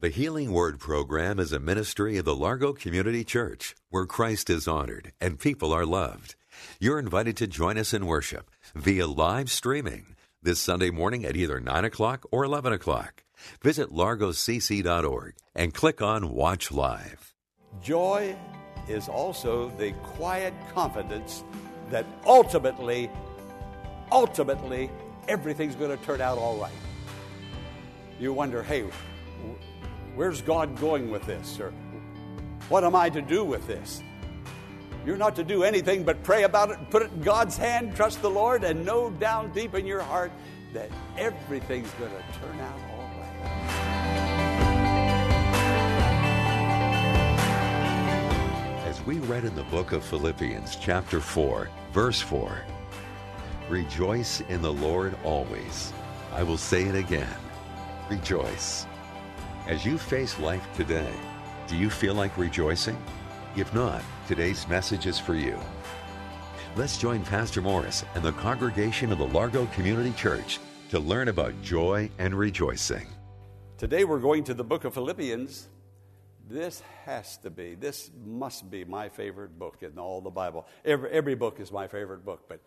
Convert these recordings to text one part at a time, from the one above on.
The Healing Word program is a ministry of the Largo Community Church where Christ is honored and people are loved. You're invited to join us in worship via live streaming this Sunday morning at either 9 o'clock or 11 o'clock. Visit largocc.org and click on Watch Live. Joy is also the quiet confidence that ultimately, ultimately, everything's going to turn out all right. You wonder, hey, Where's God going with this? Or what am I to do with this? You're not to do anything but pray about it, put it in God's hand, trust the Lord, and know down deep in your heart that everything's going to turn out all right. As we read in the book of Philippians, chapter 4, verse 4, Rejoice in the Lord always. I will say it again. Rejoice. As you face life today, do you feel like rejoicing? If not, today's message is for you. Let's join Pastor Morris and the congregation of the Largo Community Church to learn about joy and rejoicing. Today we're going to the book of Philippians. This has to be, this must be my favorite book in all the Bible. Every, every book is my favorite book, but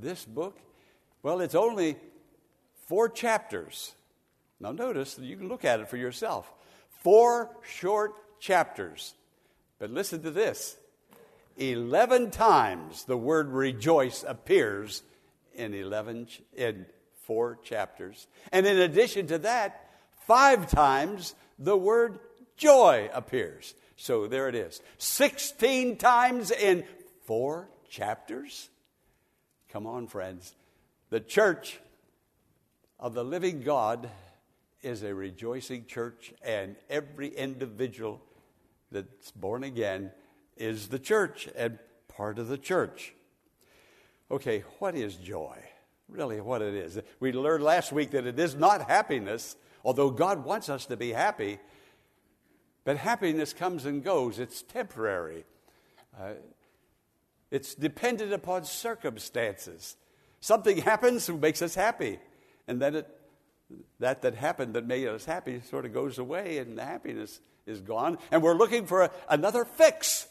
this book, well, it's only four chapters. Now, notice that you can look at it for yourself. Four short chapters. But listen to this 11 times the word rejoice appears in 11 in four chapters. And in addition to that, five times the word joy appears. So there it is. 16 times in four chapters. Come on, friends. The church of the living God is a rejoicing church, and every individual that's born again is the church and part of the church. Okay, what is joy? Really, what it is. We learned last week that it is not happiness, although God wants us to be happy. But happiness comes and goes, it's temporary. Uh, it's dependent upon circumstances. Something happens that makes us happy, and then it that that happened that made us happy sort of goes away and the happiness is gone. And we're looking for a, another fix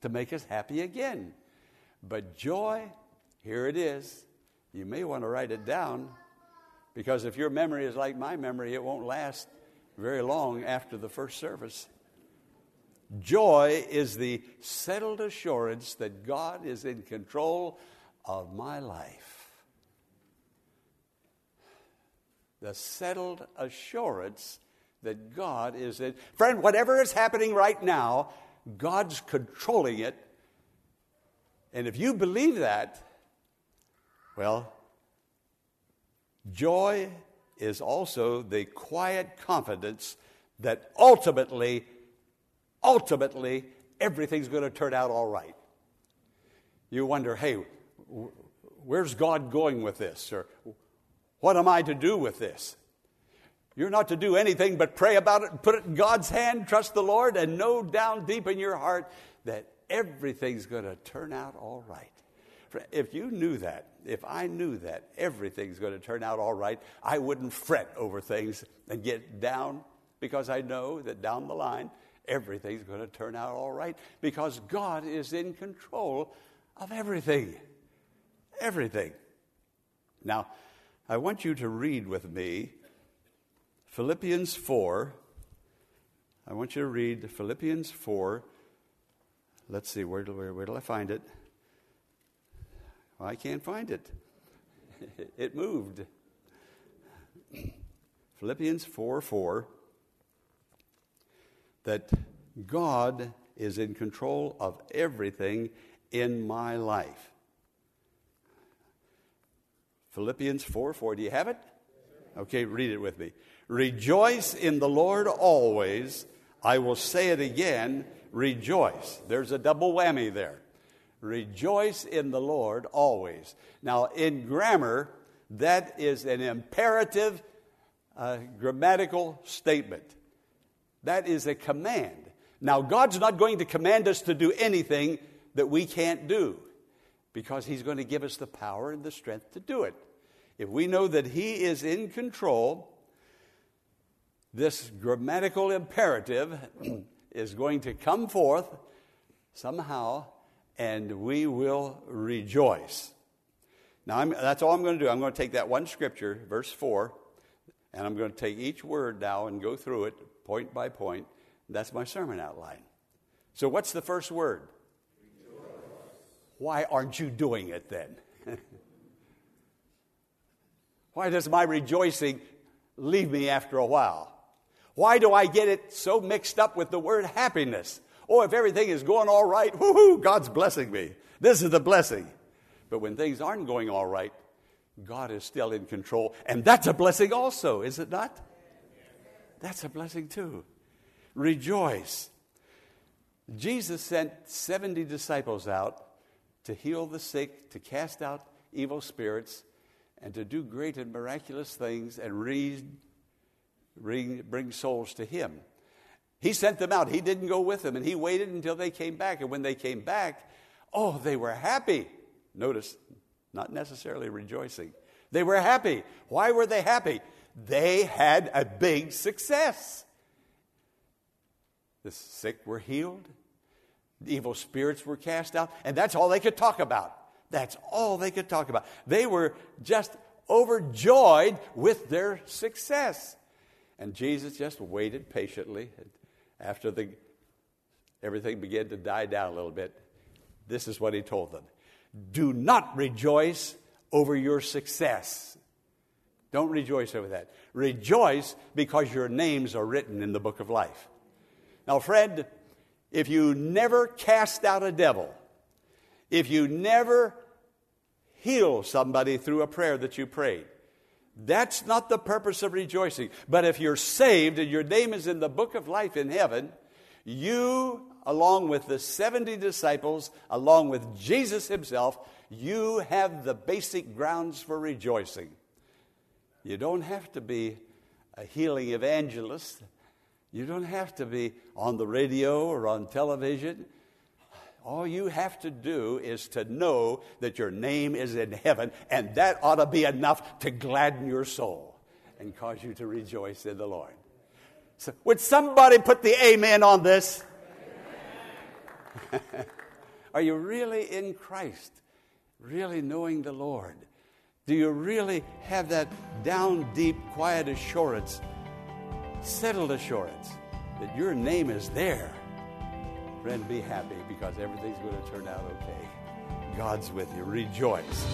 to make us happy again. But joy here it is. You may want to write it down because if your memory is like my memory it won't last very long after the first service. Joy is the settled assurance that god is in control of my life the settled assurance that God is in. Friend, whatever is happening right now, God's controlling it. And if you believe that, well, joy is also the quiet confidence that ultimately, ultimately, everything's going to turn out all right. You wonder, hey, where's God going with this? Or what am I to do with this? You're not to do anything but pray about it, put it in God's hand, trust the Lord, and know down deep in your heart that everything's going to turn out all right. If you knew that, if I knew that everything's going to turn out all right, I wouldn't fret over things and get down because I know that down the line, everything's going to turn out all right because God is in control of everything. Everything. Now, I want you to read with me Philippians 4. I want you to read Philippians 4. Let's see, where where, where do I find it? Well, I can't find it. it moved. Philippians 4 4. That God is in control of everything in my life. Philippians 4 4. Do you have it? Okay, read it with me. Rejoice in the Lord always. I will say it again. Rejoice. There's a double whammy there. Rejoice in the Lord always. Now, in grammar, that is an imperative uh, grammatical statement. That is a command. Now, God's not going to command us to do anything that we can't do because He's going to give us the power and the strength to do it. If we know that He is in control, this grammatical imperative is going to come forth somehow, and we will rejoice. Now, I'm, that's all I'm going to do. I'm going to take that one scripture, verse 4, and I'm going to take each word now and go through it point by point. That's my sermon outline. So, what's the first word? Why aren't you doing it then? Why does my rejoicing leave me after a while? Why do I get it so mixed up with the word happiness? Oh, if everything is going all right, woohoo, God's blessing me. This is the blessing. But when things aren't going all right, God is still in control. And that's a blessing also, is it not? That's a blessing too. Rejoice. Jesus sent 70 disciples out to heal the sick, to cast out evil spirits, and to do great and miraculous things and bring, souls to Him. He sent them out. He didn't go with them, and He waited until they came back. And when they came back, oh, they were happy. Notice, not necessarily rejoicing. They were happy. Why were they happy? They had a big success. The sick were healed, evil spirits were cast out, and that's all they could talk about. That's all they could talk about. They were just overjoyed with their success. And Jesus just waited patiently after the, everything began to die down a little bit. This is what he told them Do not rejoice over your success. Don't rejoice over that. Rejoice because your names are written in the book of life. Now, friend, if you never cast out a devil, if you never heal somebody through a prayer that you prayed, that's not the purpose of rejoicing. But if you're saved and your name is in the book of life in heaven, you, along with the 70 disciples, along with Jesus himself, you have the basic grounds for rejoicing. You don't have to be a healing evangelist. You don't have to be on the radio or on television. All you have to do is to know that your name is in heaven, and that ought to be enough to gladden your soul and cause you to rejoice in the Lord. So, would somebody put the amen on this? Are you really in Christ? Really knowing the Lord? Do you really have that down deep, quiet assurance, settled assurance that your name is there? Friend, be happy because everything's going to turn out okay. God's with you. Rejoice.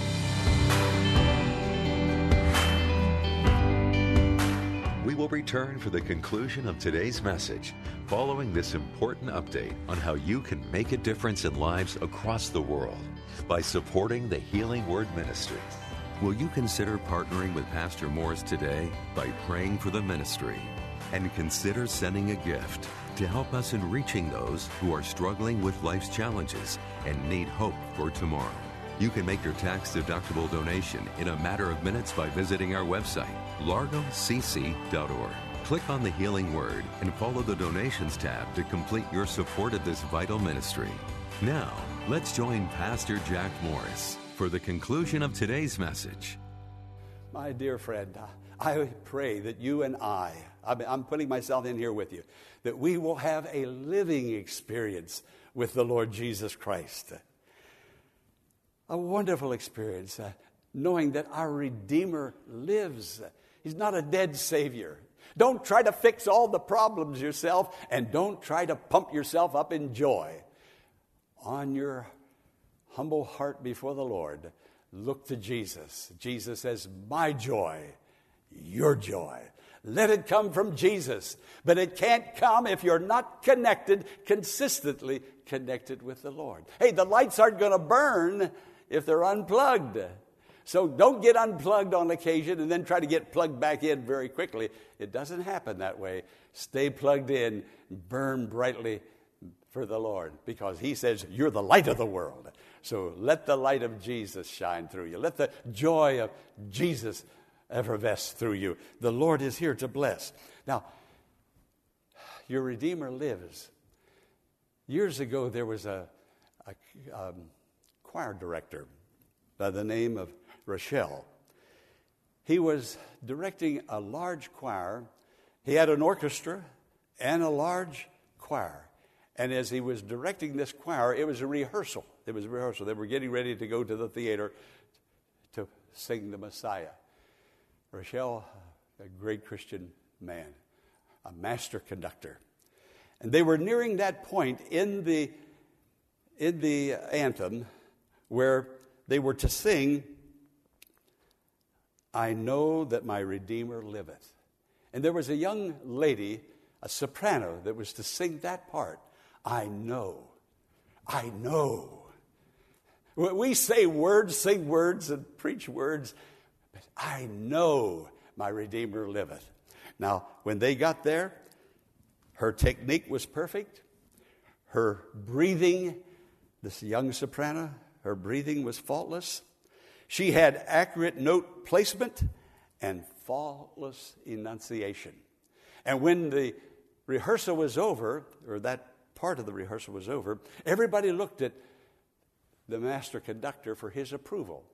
We will return for the conclusion of today's message following this important update on how you can make a difference in lives across the world by supporting the Healing Word Ministry. Will you consider partnering with Pastor Morris today by praying for the ministry? And consider sending a gift to help us in reaching those who are struggling with life's challenges and need hope for tomorrow. You can make your tax deductible donation in a matter of minutes by visiting our website, largocc.org. Click on the Healing Word and follow the Donations tab to complete your support of this vital ministry. Now, let's join Pastor Jack Morris for the conclusion of today's message. My dear friend, I pray that you and I, I'm putting myself in here with you, that we will have a living experience with the Lord Jesus Christ. A wonderful experience, uh, knowing that our Redeemer lives. He's not a dead Savior. Don't try to fix all the problems yourself, and don't try to pump yourself up in joy. On your humble heart before the Lord, look to Jesus. Jesus says, My joy, your joy. Let it come from Jesus. But it can't come if you're not connected, consistently connected with the Lord. Hey, the lights aren't going to burn if they're unplugged. So don't get unplugged on occasion and then try to get plugged back in very quickly. It doesn't happen that way. Stay plugged in, burn brightly for the Lord because He says, You're the light of the world. So let the light of Jesus shine through you. Let the joy of Jesus effervesce through you. The Lord is here to bless. Now, your Redeemer lives. Years ago, there was a, a um, choir director by the name of Rochelle. He was directing a large choir. he had an orchestra and a large choir. And as he was directing this choir, it was a rehearsal. It was a rehearsal. They were getting ready to go to the theater to sing the Messiah. Rochelle, a great Christian man, a master conductor. And they were nearing that point in the, in the anthem where they were to sing, I know that my Redeemer liveth. And there was a young lady, a soprano, that was to sing that part. I know. I know. We say words, sing words, and preach words, I know my Redeemer liveth. Now, when they got there, her technique was perfect. Her breathing, this young soprano, her breathing was faultless. She had accurate note placement and faultless enunciation. And when the rehearsal was over, or that part of the rehearsal was over, everybody looked at the master conductor for his approval.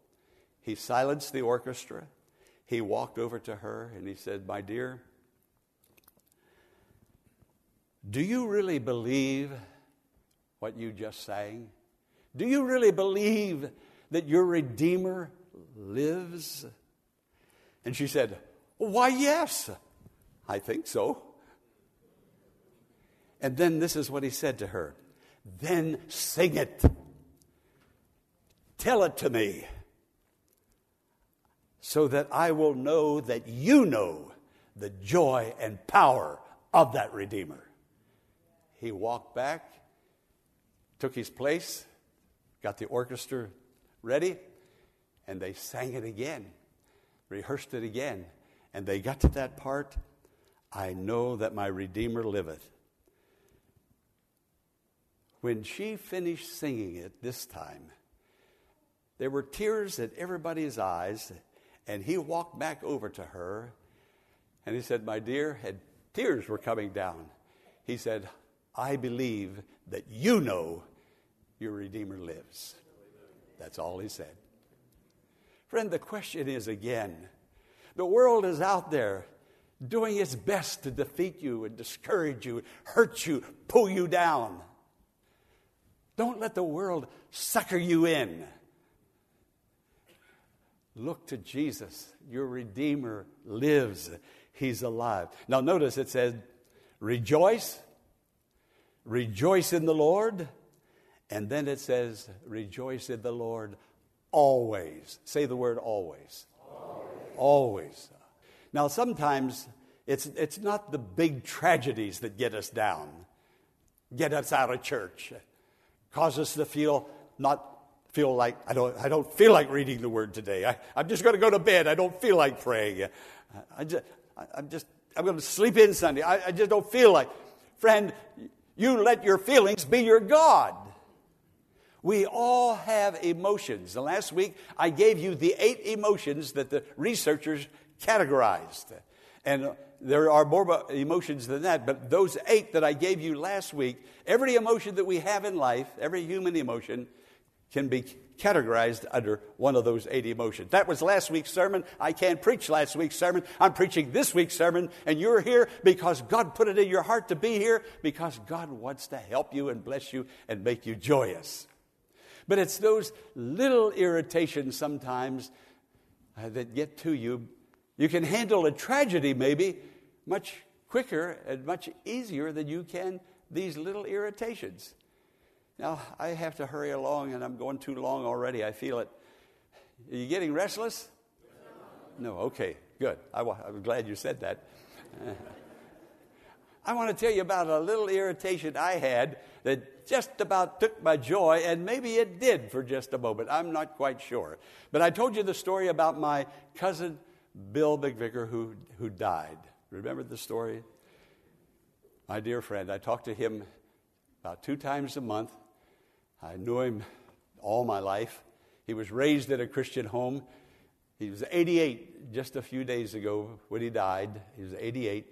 He silenced the orchestra. He walked over to her and he said, My dear, do you really believe what you just sang? Do you really believe that your Redeemer lives? And she said, Why, yes, I think so. And then this is what he said to her Then sing it. Tell it to me so that I will know that you know the joy and power of that Redeemer. He walked back, took his place, got the orchestra ready, and they sang it again, rehearsed it again. And they got to that part I know that my Redeemer liveth. When she finished singing it this time, there were tears in everybody's eyes, and he walked back over to her and he said, My dear, and tears were coming down. He said, I believe that you know your Redeemer lives. That's all he said. Friend, the question is again the world is out there doing its best to defeat you and discourage you, hurt you, pull you down. Don't let the world sucker you in. Look to Jesus. Your Redeemer lives. He's alive. Now, notice it says, rejoice, rejoice in the Lord. And then it says, rejoice in the Lord always. Say the word always. Always. always. Now, sometimes it's, it's not the big tragedies that get us down, get us out of church, cause us to feel not feel like I don't, I don't feel like reading the word today. I, I'm just going to go to bed. I don't feel like praying. I just, I'm just, I'm going to sleep in Sunday. I, I just don't feel like. Friend, you let your feelings be your God. We all have emotions. And last week, I gave you the eight emotions that the researchers categorized. And there are more emotions than that, but those eight that I gave you last week, every emotion that we have in life, every human emotion, can be categorized under one of those eight emotions. That was last week's sermon. I can't preach last week's sermon. I'm preaching this week's sermon, and you're here because God put it in your heart to be here because God wants to help you and bless you and make you joyous. But it's those little irritations sometimes uh, that get to you. You can handle a tragedy maybe much quicker and much easier than you can these little irritations. Now, I have to hurry along, and I'm going too long already. I feel it. Are you getting restless? No, okay, good. I, am glad you said that. I want to tell you about a little irritation I had that just about took my joy, and maybe it did for just a moment. I'm not quite sure. But I told you the story about my cousin Bill McVicker who, who died. Remember the story? My dear friend, I talked to him about two times a month I knew him all my life. He was raised in a Christian home. He was 88 just a few days ago when he died. He was 88.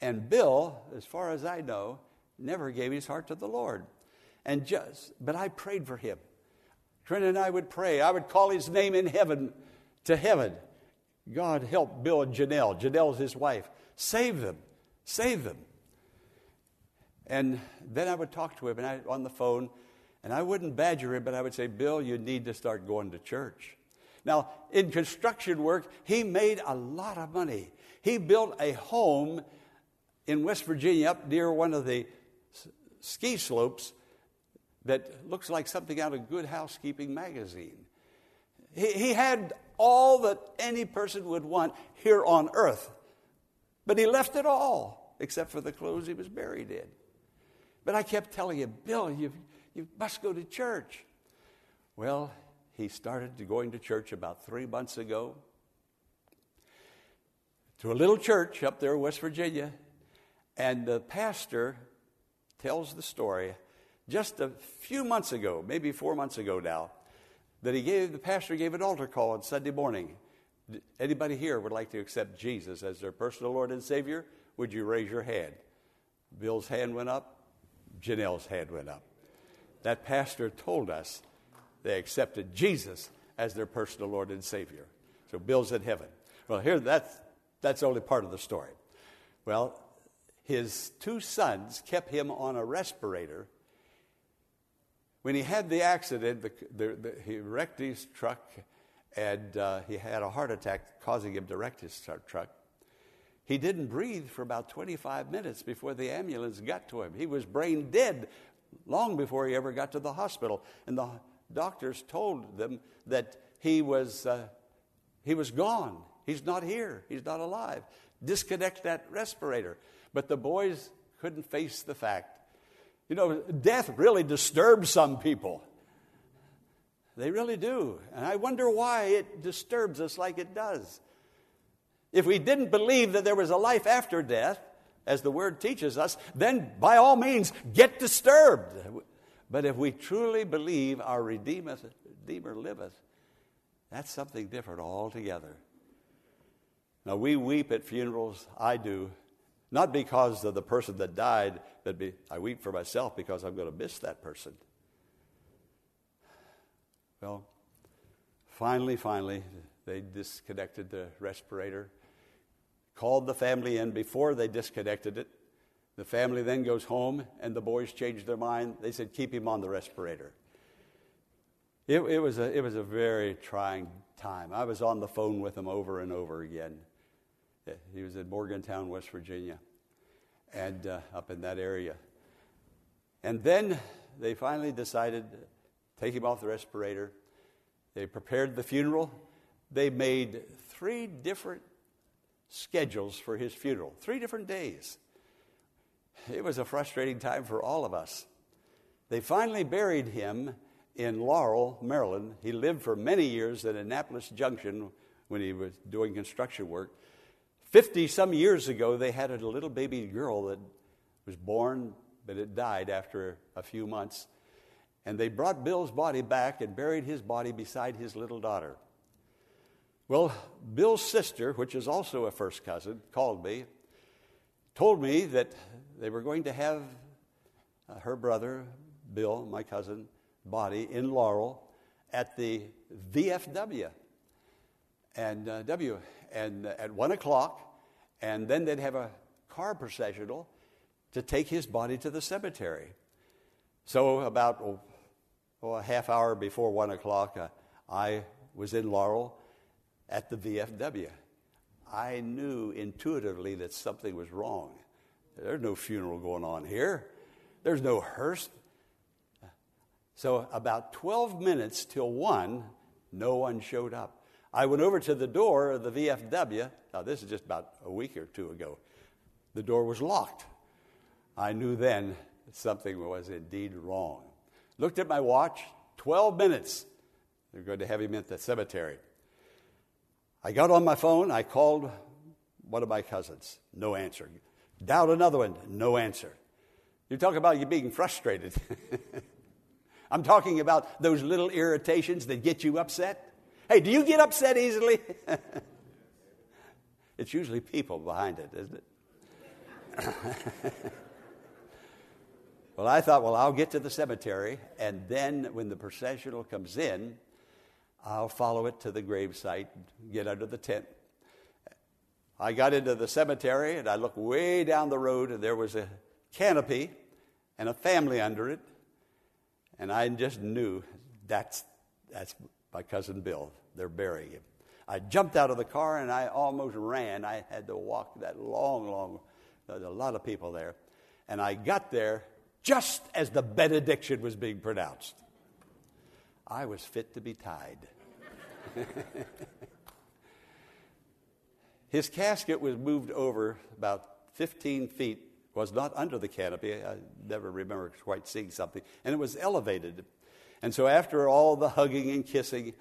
And Bill, as far as I know, never gave his heart to the Lord. And just, but I prayed for him. Trent and I would pray. I would call his name in heaven to heaven. God help Bill and Janelle. Janelle's his wife. Save them. Save them. And then I would talk to him and I, on the phone, and I wouldn't badger him, but I would say, Bill, you need to start going to church. Now, in construction work, he made a lot of money. He built a home in West Virginia up near one of the ski slopes that looks like something out of Good Housekeeping magazine. He, he had all that any person would want here on earth, but he left it all except for the clothes he was buried in. But I kept telling him, Bill, you, you must go to church. Well, he started going to church about three months ago to a little church up there in West Virginia. And the pastor tells the story just a few months ago, maybe four months ago now, that he gave the pastor gave an altar call on Sunday morning. Anybody here would like to accept Jesus as their personal Lord and Savior? Would you raise your hand? Bill's hand went up. Janelle's hand went up. That pastor told us they accepted Jesus as their personal Lord and Savior. So Bill's in heaven. Well, here that's that's only part of the story. Well, his two sons kept him on a respirator. When he had the accident, the, the, the, he wrecked his truck and uh, he had a heart attack causing him to wreck his truck. He didn't breathe for about 25 minutes before the ambulance got to him. He was brain dead long before he ever got to the hospital. And the doctors told them that he was, uh, he was gone. He's not here. He's not alive. Disconnect that respirator. But the boys couldn't face the fact. You know, death really disturbs some people. They really do. And I wonder why it disturbs us like it does. If we didn't believe that there was a life after death, as the word teaches us, then by all means get disturbed. But if we truly believe our Redeemer, liveth, that's something different altogether. Now, we weep at funerals. I do. Not because of the person that died, but be, I weep for myself because I'm going to miss that person. Well, finally, finally, they disconnected the respirator, called the family in before they disconnected it. The family then goes home, and the boys changed their mind. They said, Keep him on the respirator. It, it, was a, it was a very trying time. I was on the phone with him over and over again. He was in Morgantown, West Virginia, and uh, up in that area. And then they finally decided to take him off the respirator. They prepared the funeral. They made three different schedules for his funeral, three different days. It was a frustrating time for all of us. They finally buried him in Laurel, Maryland. He lived for many years at Annapolis Junction when he was doing construction work. 50 some years ago, they had a little baby girl that was born, but it died after a few months. And they brought Bill's body back and buried his body beside his little daughter. Well, Bill's sister, which is also a first cousin, called me, told me that they were going to have uh, her brother, Bill, my cousin, body in Laurel at the VFW and uh, W and uh, at one o'clock, and then they'd have a car processional to take his body to the cemetery. So about oh, oh, a half hour before one o'clock, uh, I was in Laurel at the VFW. I knew intuitively that something was wrong. There's no funeral going on here. There's no hearse. So about 12 minutes till 1, no one showed up. I went over to the door of the VFW. Now, this is just about a week or two ago. The door was locked. I knew then something was indeed wrong. Looked at my watch, 12 minutes. They're going to have him at the cemetery. I got on my phone. I called one of my cousins. No answer. Dialed another one. No answer. You talk about you being frustrated. I'm talking about those little irritations that get you upset. Hey, do you get upset easily? it's usually people behind it, isn't it? well, I thought, well, I'll get to the cemetery, and then when the processional comes in, I'll follow it to the gravesite, get under the tent. I got into the cemetery and I looked way down the road, and there was a canopy and a family under it. And I just knew that's, that's my cousin Bill. They're burying him. I jumped out of the car and I almost ran. I had to walk that long, long, there's a lot of people there. And I got there just as the benediction was being pronounced. I was fit to be tied. His casket was moved over about 15 feet, was not under the canopy. I never remember quite seeing something. And it was elevated. And so, after all the hugging and kissing,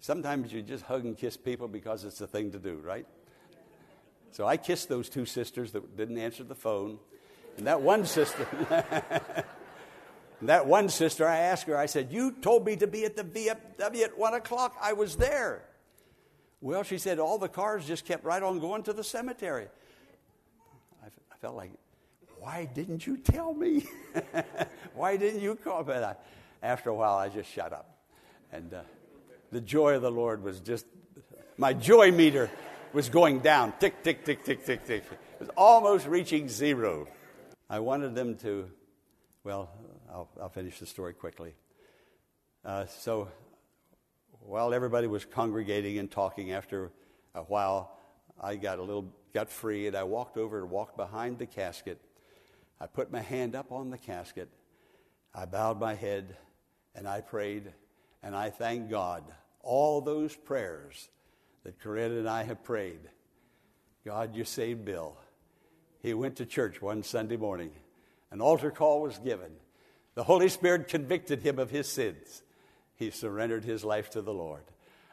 sometimes you just hug and kiss people because it's the thing to do, right? So I kissed those two sisters that didn't answer the phone. And that one sister, that one sister, I asked her, I said, You told me to be at the VFW at one o'clock. I was there. Well, she said, All the cars just kept right on going to the cemetery. I, I felt like, Why didn't you tell me? Why didn't you call? I, after a while, I just shut up. And uh, the joy of the Lord was just, my joy meter was going down. Tick, tick, tick, tick, tick, tick. It was almost reaching zero. I wanted them to, well, I'll, I'll finish the story quickly. Uh, so while everybody was congregating and talking after a while, I got a little, got free and I walked over and walked behind the casket. I put my hand up on the casket. I bowed my head and I prayed and I thanked God. All those prayers that Corinne and I have prayed. God, you saved Bill. He went to church one Sunday morning. An altar call was given. The Holy Spirit convicted him of his sins. He surrendered his life to the Lord.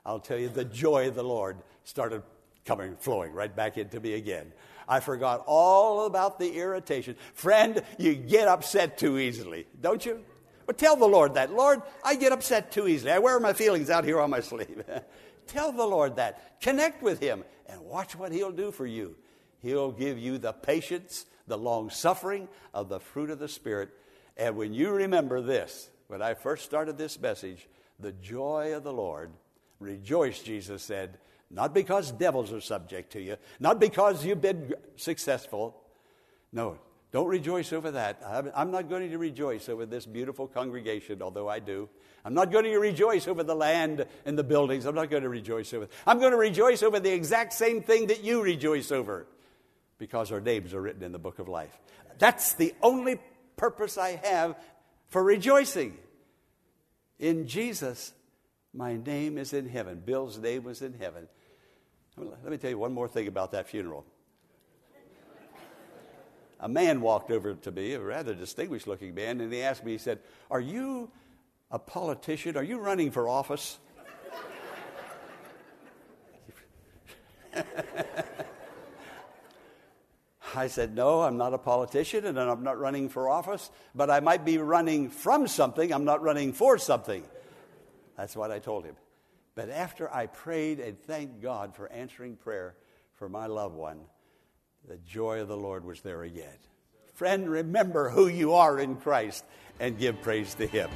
I'll tell you, the joy of the Lord started coming, flowing right back into me again. I forgot all about the irritation. Friend, you get upset too easily, don't you? But tell the Lord that. Lord, I get upset too easily. I wear my feelings out here on my sleeve. tell the Lord that. Connect with Him and watch what He'll do for you. He'll give you the patience, the long suffering of the fruit of the Spirit. And when you remember this, when I first started this message, the joy of the Lord, rejoice, Jesus said, not because devils are subject to you, not because you've been successful. No, don't rejoice over that. I'm not going to rejoice over this beautiful congregation, although I do. I'm not going to rejoice over the land and the buildings. I'm not going to rejoice over it. I'm going to rejoice over the exact same thing that you rejoice over because our names are written in the book of life. That's the only purpose I have for rejoicing. In Jesus, my name is in heaven. Bill's name was in heaven. Let me tell you one more thing about that funeral. A man walked over to me, a rather distinguished looking man, and he asked me, he said, Are you a politician? Are you running for office? I said, No, I'm not a politician and I'm not running for office, but I might be running from something. I'm not running for something. That's what I told him. But after I prayed and thanked God for answering prayer for my loved one, the joy of the Lord was there again. Friend, remember who you are in Christ and give praise to Him.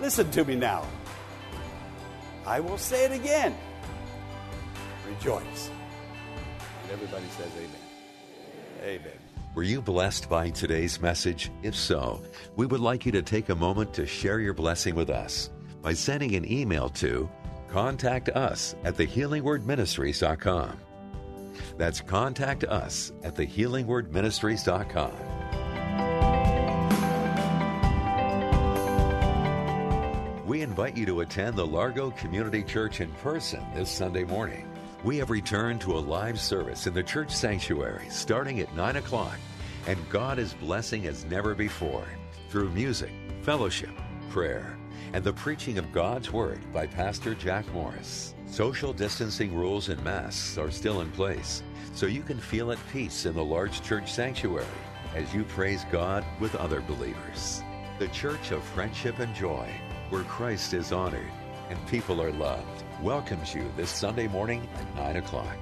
Listen to me now. I will say it again. Rejoice. And everybody says, Amen. Amen. Were you blessed by today's message? If so, we would like you to take a moment to share your blessing with us by sending an email to contact us at thehealingwordministries.com. That's contact us at thehealingwordministries.com. We invite you to attend the Largo Community Church in person this Sunday morning. We have returned to a live service in the church sanctuary starting at 9 o'clock, and God is blessing as never before through music, fellowship, prayer, and the preaching of God's Word by Pastor Jack Morris. Social distancing rules and masks are still in place, so you can feel at peace in the large church sanctuary as you praise God with other believers. The Church of Friendship and Joy, where Christ is honored and people are loved welcomes you this Sunday morning at 9 o'clock.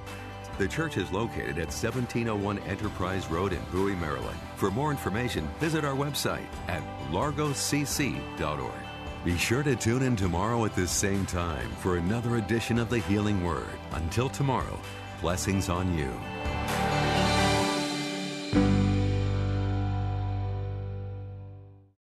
The church is located at 1701 Enterprise Road in Bowie, Maryland. For more information, visit our website at largocc.org. Be sure to tune in tomorrow at this same time for another edition of the Healing Word. Until tomorrow, blessings on you.